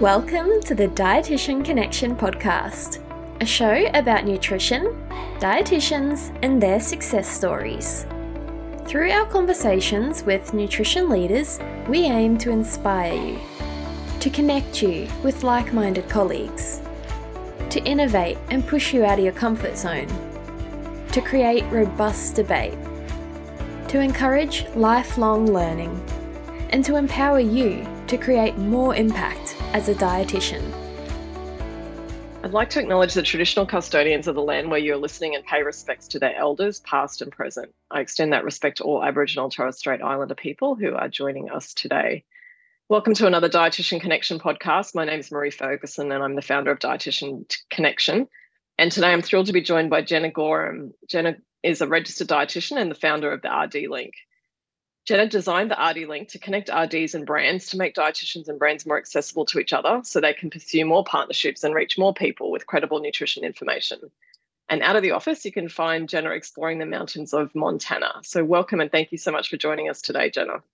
Welcome to the Dietitian Connection podcast, a show about nutrition, dietitians, and their success stories. Through our conversations with nutrition leaders, we aim to inspire you, to connect you with like minded colleagues, to innovate and push you out of your comfort zone, to create robust debate, to encourage lifelong learning, and to empower you to create more impact as a dietitian. I'd like to acknowledge the traditional custodians of the land where you're listening and pay respects to their elders, past and present. I extend that respect to all Aboriginal Torres Strait Islander people who are joining us today. Welcome to another Dietitian Connection podcast. My name is Marie Ferguson and I'm the founder of Dietitian Connection. And today I'm thrilled to be joined by Jenna Gorham. Jenna is a registered dietitian and the founder of the RD Link. Jenna designed the RD Link to connect RDs and brands to make dietitians and brands more accessible to each other so they can pursue more partnerships and reach more people with credible nutrition information. And out of the office, you can find Jenna exploring the mountains of Montana. So, welcome and thank you so much for joining us today, Jenna.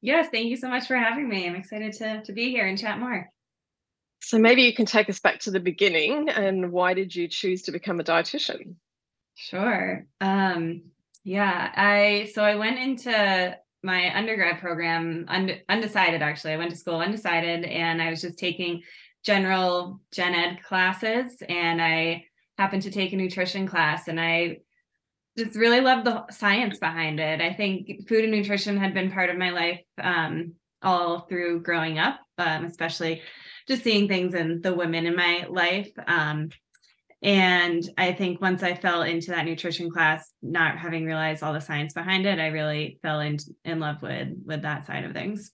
Yes, thank you so much for having me. I'm excited to, to be here and chat more. So, maybe you can take us back to the beginning and why did you choose to become a dietitian? Sure. Um, yeah, I so I went into my undergrad program und- undecided actually. I went to school undecided and i was just taking general gen ed classes and i happened to take a nutrition class and i just really loved the science behind it. I think food and nutrition had been part of my life um, all through growing up um, especially just seeing things in the women in my life um, and I think once I fell into that nutrition class, not having realized all the science behind it, I really fell in in love with with that side of things.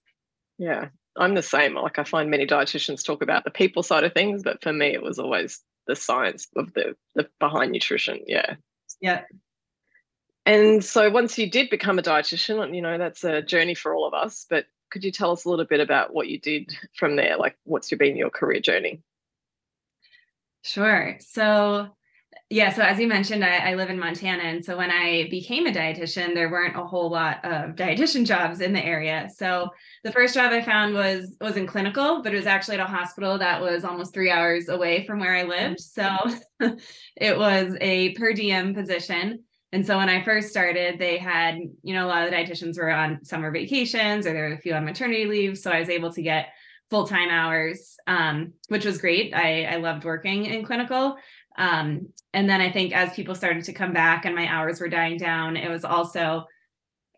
Yeah, I'm the same. Like I find many dietitians talk about the people side of things, but for me, it was always the science of the the behind nutrition. Yeah. Yeah. And so once you did become a dietitian, you know that's a journey for all of us. But could you tell us a little bit about what you did from there? Like, what's been your career journey? Sure. So, yeah, so as you mentioned, I, I, live in Montana. And so when I became a dietitian, there weren't a whole lot of dietitian jobs in the area. So the first job I found was was in clinical, but it was actually at a hospital that was almost three hours away from where I mm-hmm. lived. So it was a per diem position. And so when I first started, they had, you know, a lot of the dietitians were on summer vacations or there were a few on maternity leave. So I was able to get full time hours, um, which was great. I, I loved working in clinical. Um, and then I think as people started to come back and my hours were dying down, it was also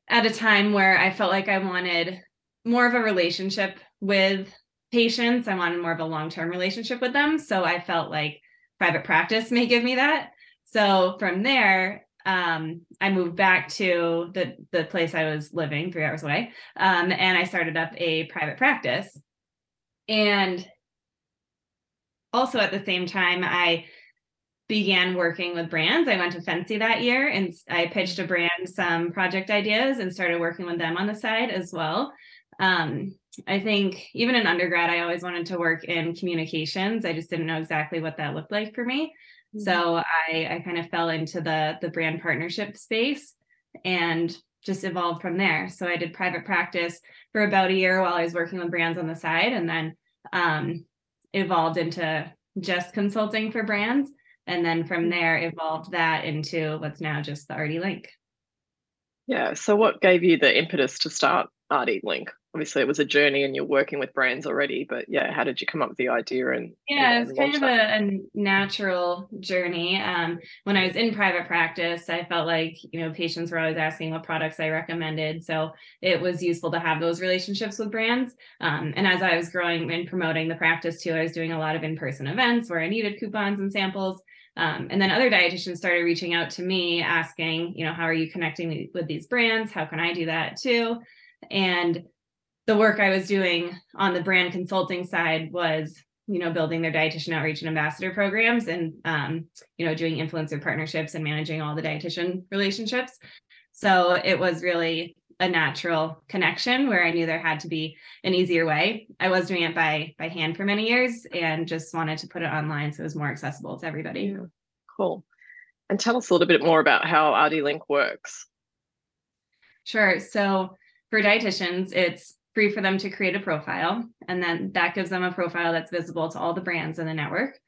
at a time where I felt like I wanted more of a relationship with patients. I wanted more of a long term relationship with them. So I felt like private practice may give me that. So from there, um, I moved back to the the place I was living, three hours away, um, and I started up a private practice. And also at the same time, I began working with brands. I went to FNCE that year and I pitched a brand some project ideas and started working with them on the side as well. Um, I think even in undergrad, I always wanted to work in communications. I just didn't know exactly what that looked like for me. Mm-hmm. So I, I kind of fell into the the brand partnership space and just evolved from there. So I did private practice for about a year while I was working with brands on the side, and then um, evolved into just consulting for brands. And then from mm. there, evolved that into what's now just the RD Link. Yeah. So, what gave you the impetus to start RD Link? Obviously it was a journey and you're working with brands already but yeah how did you come up with the idea and yeah it's kind of a, a, natural journey. Um, when i was in private practice i felt like you know patients were always asking what products i recommended so it was useful to have those relationships with brands. Um, and as i was growing and promoting the practice too i was doing a lot of in-person events where i needed coupons and samples. Um, and then other dietitians started reaching out to me asking you know how are you connecting with these brands? How can i do that too? And the work I was doing on the brand consulting side was, you know, building their dietitian outreach and ambassador programs and, um, you know, doing influencer partnerships and managing all the dietitian relationships. So it was really a natural connection where I knew there had to be an easier way. I was doing it by by hand for many years and just wanted to put it online so it was more accessible to everybody. Yeah. Cool. And tell us a little bit more about how RD Link works. Sure. So for dietitians, it's free for them to create a profile. And then that gives them a profile that's visible to all the brands in the network.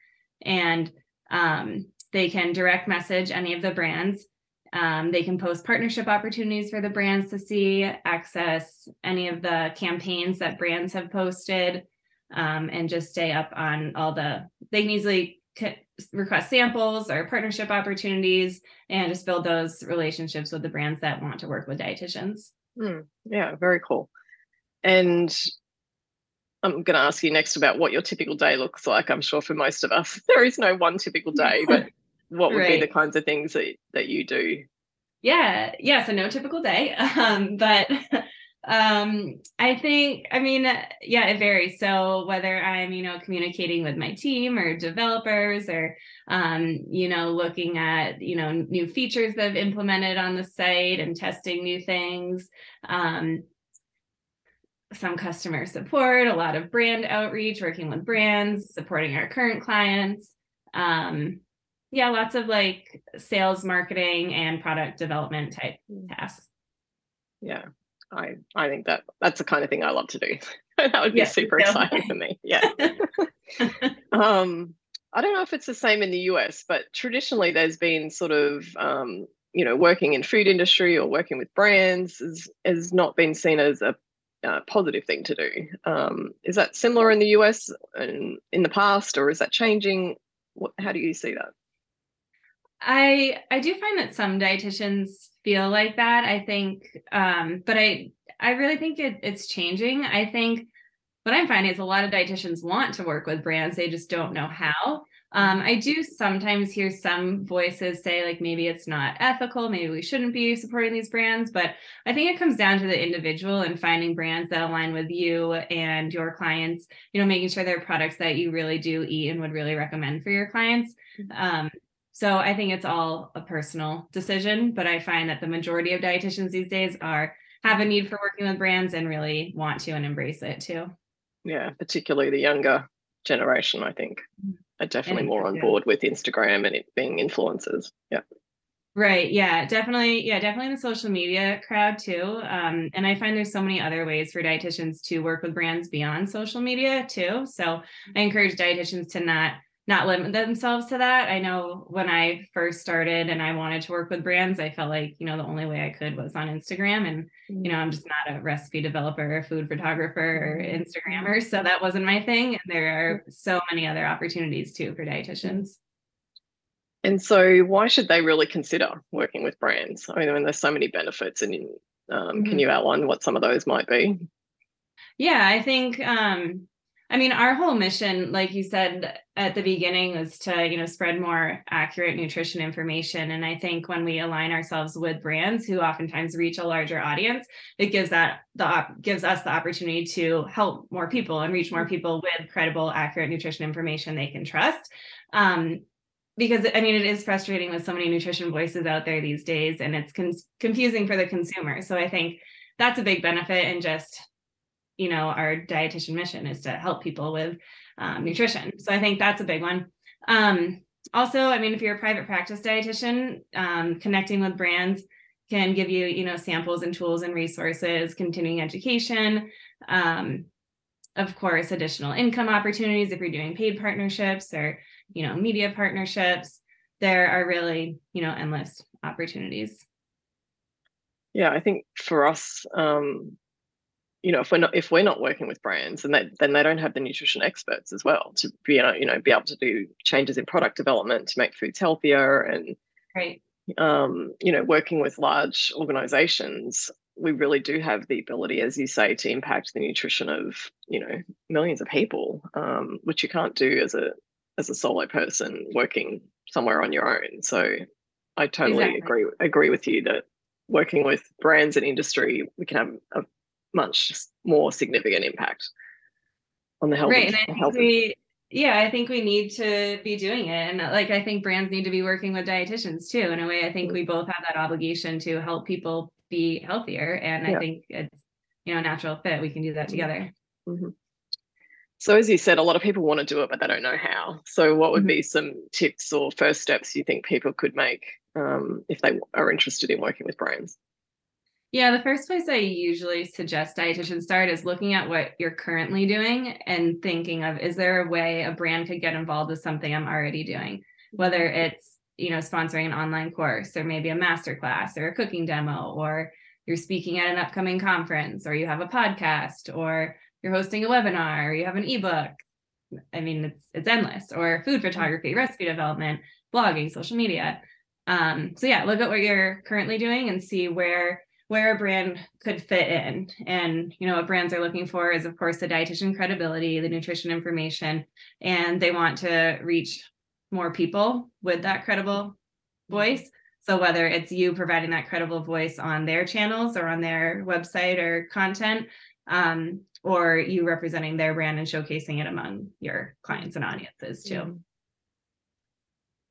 And um, they can direct message any of the brands. Um, they can post partnership opportunities for the brands to see, access any of the campaigns that brands have posted, um, and just stay up on all the, they can easily request samples or partnership opportunities and just build those relationships with the brands that want to work with dietitians. Mm, yeah, very cool. And I'm going to ask you next about what your typical day looks like. I'm sure for most of us, there is no one typical day, but what would right. be the kinds of things that, that you do? Yeah, yeah. So no typical day, um, but um i think i mean yeah it varies so whether i'm you know communicating with my team or developers or um you know looking at you know new features that have implemented on the site and testing new things um some customer support a lot of brand outreach working with brands supporting our current clients um yeah lots of like sales marketing and product development type mm. tasks yeah I I think that that's the kind of thing I love to do. that would be yeah, super exciting for me. Yeah. um, I don't know if it's the same in the US, but traditionally there's been sort of um, you know working in food industry or working with brands has has not been seen as a positive thing to do. Um, is that similar in the US and in the past, or is that changing? What, how do you see that? I I do find that some dietitians feel like that. I think, um, but I I really think it, it's changing. I think what I'm finding is a lot of dietitians want to work with brands, they just don't know how. Um, I do sometimes hear some voices say, like, maybe it's not ethical, maybe we shouldn't be supporting these brands. But I think it comes down to the individual and finding brands that align with you and your clients, you know, making sure they're products that you really do eat and would really recommend for your clients. Mm-hmm. Um, so I think it's all a personal decision, but I find that the majority of dietitians these days are have a need for working with brands and really want to and embrace it too. Yeah, particularly the younger generation, I think, mm-hmm. Are definitely more on board with Instagram and it being influencers. Yeah. Right. Yeah, definitely. Yeah, definitely the social media crowd too. Um, and I find there's so many other ways for dietitians to work with brands beyond social media too. So I encourage dietitians to not not limit themselves to that. I know when I first started and I wanted to work with brands, I felt like, you know, the only way I could was on Instagram. And, you know, I'm just not a recipe developer, a food photographer, or. Instagrammer. So that wasn't my thing. And there are so many other opportunities too for dietitians. And so, why should they really consider working with brands? I mean, there's so many benefits, and um, mm-hmm. can you outline what some of those might be? Yeah, I think um, I mean, our whole mission, like you said at the beginning, was to, you know, spread more accurate nutrition information. And I think when we align ourselves with brands who oftentimes reach a larger audience, it gives that the op- gives us the opportunity to help more people and reach more people with credible, accurate nutrition information they can trust. Um, because I mean, it is frustrating with so many nutrition voices out there these days, and it's con- confusing for the consumer. So I think that's a big benefit in just you know our dietitian mission is to help people with um, nutrition. So i think that's a big one. Um, also i mean if you're a private practice dietitian um, connecting with brands can give you you know samples and tools and resources continuing education um, of course additional income opportunities if you're doing paid partnerships or you know media partnerships. There are really you know endless opportunities. Yeah i think for us um, you know if we're not if we're not working with brands and then they don't have the nutrition experts as well to be you know be able to do changes in product development to make foods healthier and right um, you know working with large organizations we really do have the ability as you say to impact the nutrition of you know millions of people um, which you can't do as a as a solo person working somewhere on your own so i totally exactly. agree agree with you that working with brands and industry we can have a much more significant impact on the health. Right, of, and I think we, yeah, I think we need to be doing it, and like I think brands need to be working with dietitians too. In a way, I think mm-hmm. we both have that obligation to help people be healthier, and yeah. I think it's you know a natural fit. We can do that mm-hmm. together. Mm-hmm. So, as you said, a lot of people want to do it, but they don't know how. So, what would mm-hmm. be some tips or first steps you think people could make um, if they are interested in working with brands? Yeah, the first place I usually suggest dietitians start is looking at what you're currently doing and thinking of is there a way a brand could get involved with something I'm already doing, whether it's you know sponsoring an online course or maybe a master class or a cooking demo or you're speaking at an upcoming conference or you have a podcast or you're hosting a webinar or you have an ebook. I mean it's it's endless. Or food photography recipe development blogging social media. Um, so yeah look at what you're currently doing and see where where a brand could fit in and you know what brands are looking for is of course the dietitian credibility the nutrition information and they want to reach more people with that credible voice so whether it's you providing that credible voice on their channels or on their website or content um, or you representing their brand and showcasing it among your clients and audiences too mm-hmm.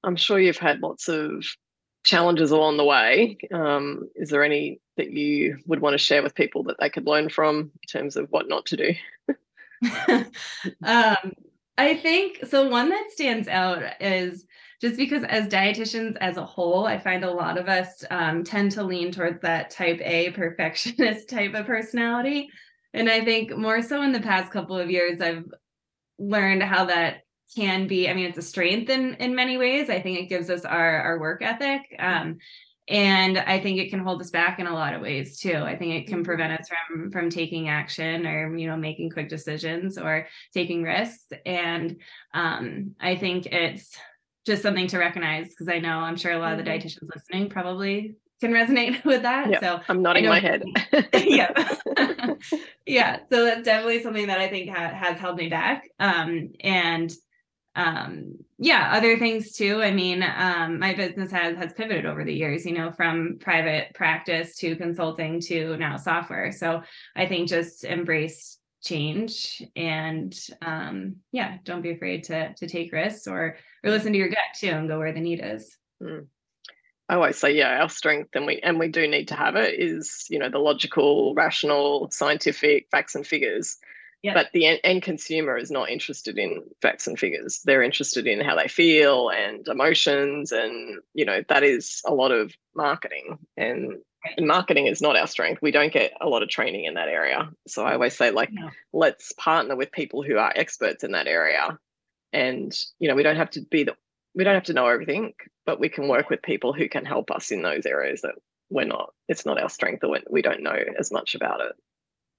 i'm sure you've had lots of challenges along the way. Um, is there any that you would want to share with people that they could learn from in terms of what not to do? um, I think so. One that stands out is just because as dietitians as a whole, I find a lot of us um, tend to lean towards that type A perfectionist type of personality. And I think more so in the past couple of years, I've learned how that can be i mean it's a strength in in many ways i think it gives us our our work ethic um, and i think it can hold us back in a lot of ways too i think it can mm-hmm. prevent us from from taking action or you know making quick decisions or taking risks and um, i think it's just something to recognize because i know i'm sure a lot of the mm-hmm. dietitians listening probably can resonate with that. Yep, so I'm nodding my head. yeah. yeah. So that's definitely something that I think ha- has held me back. Um, and um yeah other things too i mean um my business has has pivoted over the years you know from private practice to consulting to now software so i think just embrace change and um yeah don't be afraid to to take risks or or listen to your gut too and go where the need is mm. I always say, yeah, our strength, and we and we do need to have it, is you know the logical, rational, scientific facts and figures. Yep. But the end, consumer is not interested in facts and figures. They're interested in how they feel and emotions. And, you know, that is a lot of marketing. And, and marketing is not our strength. We don't get a lot of training in that area. So I always say, like, no. let's partner with people who are experts in that area. And, you know, we don't have to be the, we don't have to know everything, but we can work with people who can help us in those areas that we're not, it's not our strength or we don't know as much about it.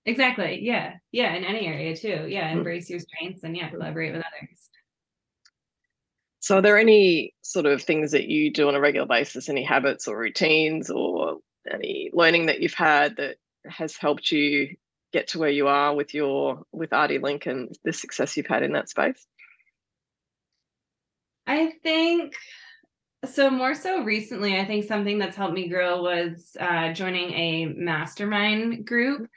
Exactly. Yeah. Yeah. In any area too. Yeah. Hmm. Embrace your strengths and yeah, collaborate with others. So, are there any sort of things that you do on a regular basis, any habits or routines or any learning that you've had that has helped you get to where you are with your with RD Link and the success you've had in that space? I think so more so recently i think something that's helped me grow was uh, joining a mastermind group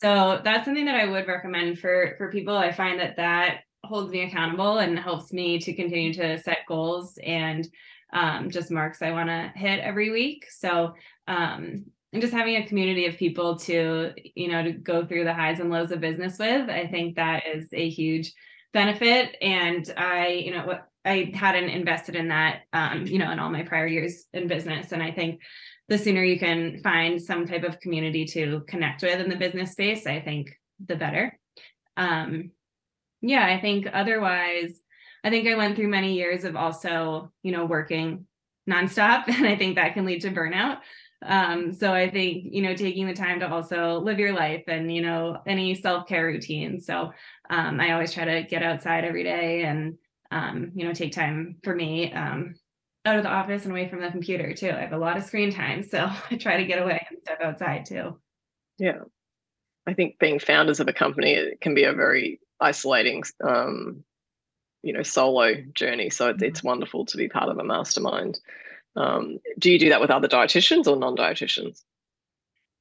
so that's something that I would recommend for for people. I find that that holds me accountable and helps me to continue to set goals and um, just marks I want to hit every week. So um, and just having a community of people to you know to go through the highs and lows of business with, I think that is a huge benefit. And I you know what I hadn't invested in that um, you know in all my prior years in business, and I think the sooner you can find some type of community to connect with in the business space, I think the better. Um, yeah, I think otherwise, I think I went through many years of also, you know, working nonstop, and I think that can lead to burnout. Um, so I think, you know, taking the time to also live your life and, you know, any self care routine. So um, I always try to get outside every day and, um, you know, take time for me. Um, out of the office and away from the computer too. I have a lot of screen time, so I try to get away and step outside too. Yeah, I think being founders of a company it can be a very isolating, um, you know, solo journey. So it's, mm-hmm. it's wonderful to be part of a mastermind. Um, do you do that with other dietitians or non-dietitians?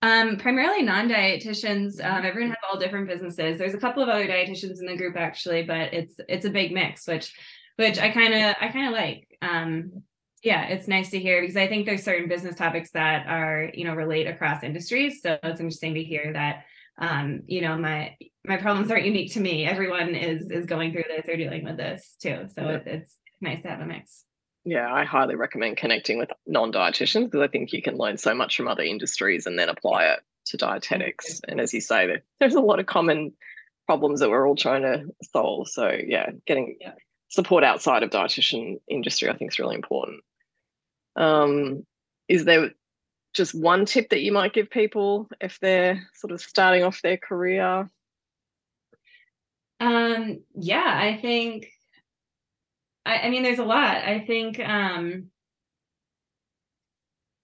Um, primarily non-dietitians. Um, everyone has all different businesses. There's a couple of other dietitians in the group actually, but it's it's a big mix, which which I kind of I kind of like. Um, yeah, it's nice to hear because I think there's certain business topics that are, you know, relate across industries. So it's interesting to hear that um, you know, my my problems aren't unique to me. Everyone is is going through this or dealing with this too. So yeah. it, it's nice to have a mix. Yeah, I highly recommend connecting with non-dietitians because I think you can learn so much from other industries and then apply it to dietetics. And as you say, there's a lot of common problems that we're all trying to solve. So yeah, getting yeah. support outside of dietitian industry, I think is really important. Um, is there just one tip that you might give people if they're sort of starting off their career? Um, yeah, I think I, I mean there's a lot. I think um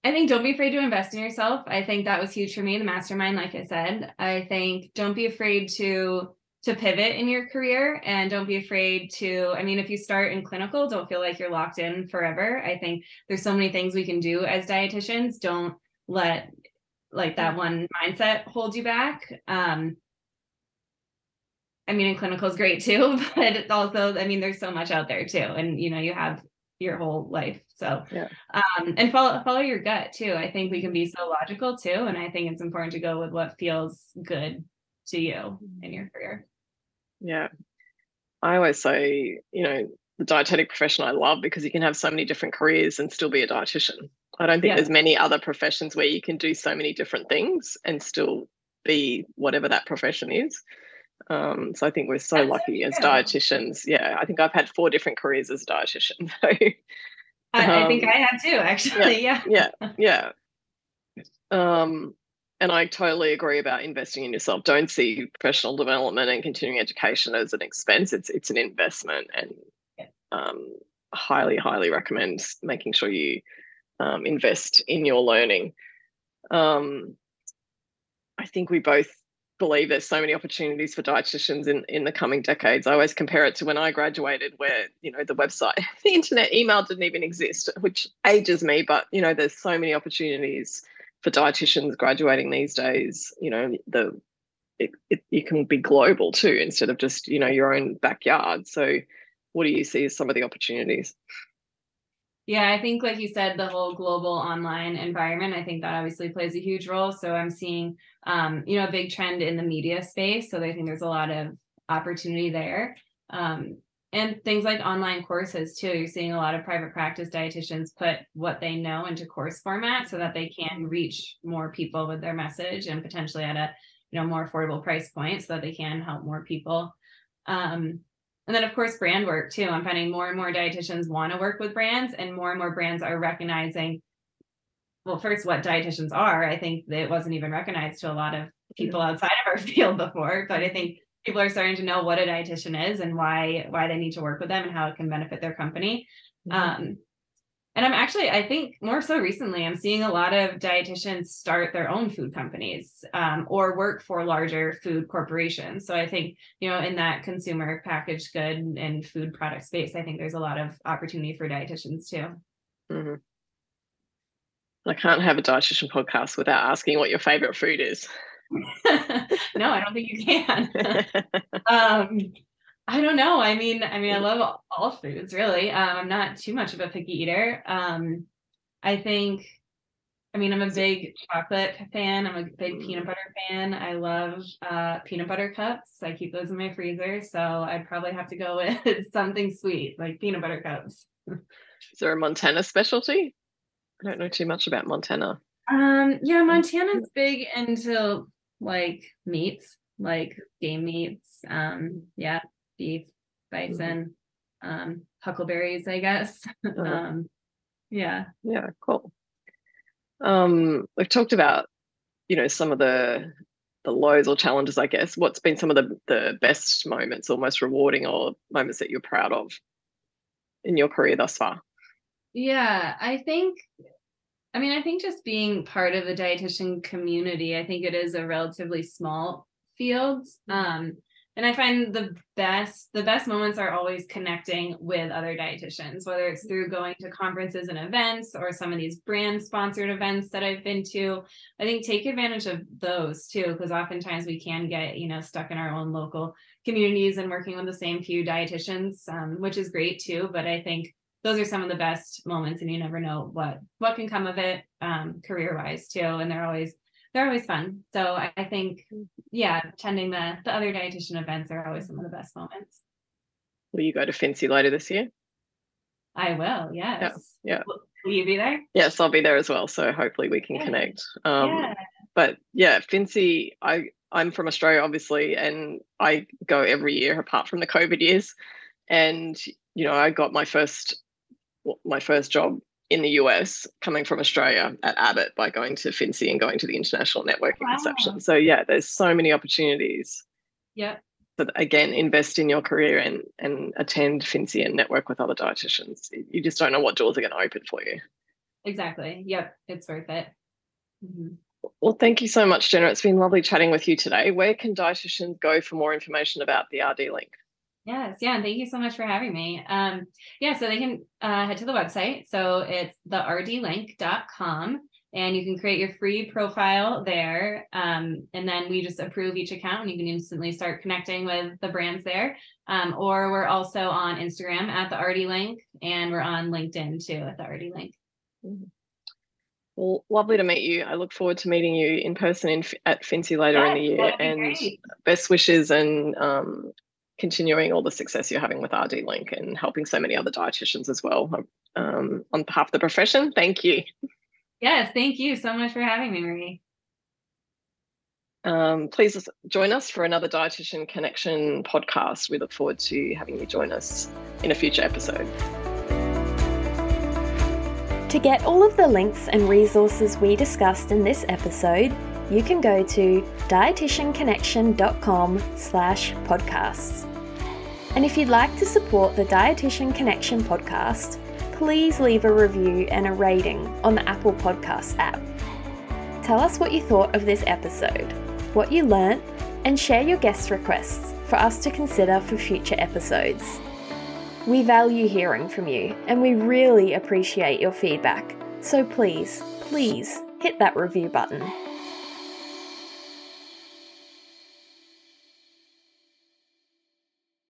I think don't be afraid to invest in yourself. I think that was huge for me, the mastermind, like I said. I think don't be afraid to to pivot in your career and don't be afraid to i mean if you start in clinical don't feel like you're locked in forever. I think there's so many things we can do as dietitians. Don't let like that one mindset hold you back. Um i mean in clinical is great too but also i mean there's so much out there too and you know you have your whole life so. Yeah. Um and follow follow your gut too. I think we can be so logical too and i think it's important to go with what feels good to you in your career yeah. I always say, you know, the dietetic profession I love because you can have so many different careers and still be a dietitian. I don't think yeah. there's many other professions where you can do so many different things and still be whatever that profession is. Um, so I think we're so That's lucky so as dietitians. Yeah, I think I've had four different careers as a dietitian. So I, um, I think um, I have too, actually. Yeah, yeah, yeah. yeah. Um, and I totally agree about investing in yourself. Don't see professional development and continuing education as an expense. It's it's an investment, and um, highly highly recommend making sure you um, invest in your learning. Um, I think we both believe there's so many opportunities for dietitians in, in the coming decades. I always compare it to when I graduated, where you know the website, the internet, email didn't even exist, which ages me. But you know, there's so many opportunities for dietitians graduating these days, you know, the it, it, it can be global too instead of just you know your own backyard. So, what do you see as some of the opportunities? Yeah, I think like you said, the whole global online environment, I think that obviously plays a huge role. So I'm seeing um, you know, a big trend in the media space. So I think there's a lot of opportunity there. Um, and things like online courses too. You're seeing a lot of private practice dietitians put what they know into course format so that they can reach more people with their message and potentially at a you know more affordable price point so that they can help more people. Um, and then of course brand work too. I'm finding more and more dietitians want to work with brands and more and more brands are recognizing well first what dietitians are. I think it wasn't even recognized to a lot of people outside of our field before but i think people are starting to know what a dietitian is and why why they need to work with them and how it can benefit their company. Mm-hmm. Um, and I'm actually, I think more so recently, I'm seeing a lot of dietitians start their own food companies um, or work for larger food corporations. So I think, you know, in that consumer packaged good and food product space, I think there's a lot of opportunity for dietitians too. Mm-hmm. I can't have a dietitian podcast without asking what your favorite food is. no, I don't think you can. um, I don't know. I mean, I mean, I love all, foods really. Um, I'm not too much of a picky eater. Um, I think, I mean, I'm a big chocolate fan. I'm a big peanut butter fan. I love uh, peanut butter cups. I keep those in my freezer. So I'd probably have to go with something sweet like peanut butter cups. Is there a Montana specialty? I don't know too much about Montana. Um, yeah, Montana's big into like meats, like game meats. Um, yeah, beef, bison, mm-hmm. um, huckleberries, I guess. Uh-huh. um, yeah. Yeah, cool. Um, we've talked about, you know, some of the the lows or challenges, I guess. What's been some of the the best moments or most rewarding or moments that you're proud of in your career thus far? Yeah, I think I mean, I think just being part of the dietitian community, I think it is a relatively small field. Mm-hmm. Um, and I find the best the best moments are always connecting with other dietitians, whether it's through going to conferences and events or some of these brand sponsored events that I've been to. I think take advantage of those too, because oftentimes we can get you know stuck in our own local communities and working with the same few dietitians, um, which is great too. But I think those are some of the best moments and you never know what what can come of it um, career wise too and they're always they're always fun so I, I think yeah attending the the other dietitian events are always some of the best moments will you go to FNCE later this year i will yes yeah, yeah. Will, will, you be there yes i'll be there as well so hopefully we can yeah. connect um, yeah. but yeah, FNCE, I I'm from Australia, obviously, and I go every year apart from the COVID years. And you know, I got my first my first job in the US coming from Australia at Abbott by going to FNCE and going to the International Networking wow. Reception. So yeah, there's so many opportunities. Yeah. But again, invest in your career and and attend FNCE and network with other dietitians. You just don't know what doors are going to open for you. Exactly. Yep. It's worth it. Mm-hmm. Well, thank you so much, Jenna. It's been lovely chatting with you today. Where can dietitians go for more information about the RD link? Yes, yeah, and thank you so much for having me. Um, yeah, so they can uh, head to the website. So it's the rdlink.com and you can create your free profile there. Um, and then we just approve each account and you can instantly start connecting with the brands there. Um, or we're also on Instagram at the RD Link and we're on LinkedIn too at the RD Link. Mm-hmm. Well, lovely to meet you. I look forward to meeting you in person in, at FNCE later yeah, in the year. And great. best wishes and um, continuing all the success you're having with RD Link and helping so many other dietitians as well. Um, on behalf of the profession, thank you. Yes, thank you so much for having me, Marie. Um, please join us for another Dietitian Connection podcast. We look forward to having you join us in a future episode. To get all of the links and resources we discussed in this episode, you can go to dietitianconnection.com slash podcasts. And if you'd like to support the Dietitian Connection podcast, please leave a review and a rating on the Apple Podcasts app. Tell us what you thought of this episode, what you learnt, and share your guest requests for us to consider for future episodes. We value hearing from you and we really appreciate your feedback. So please, please hit that review button.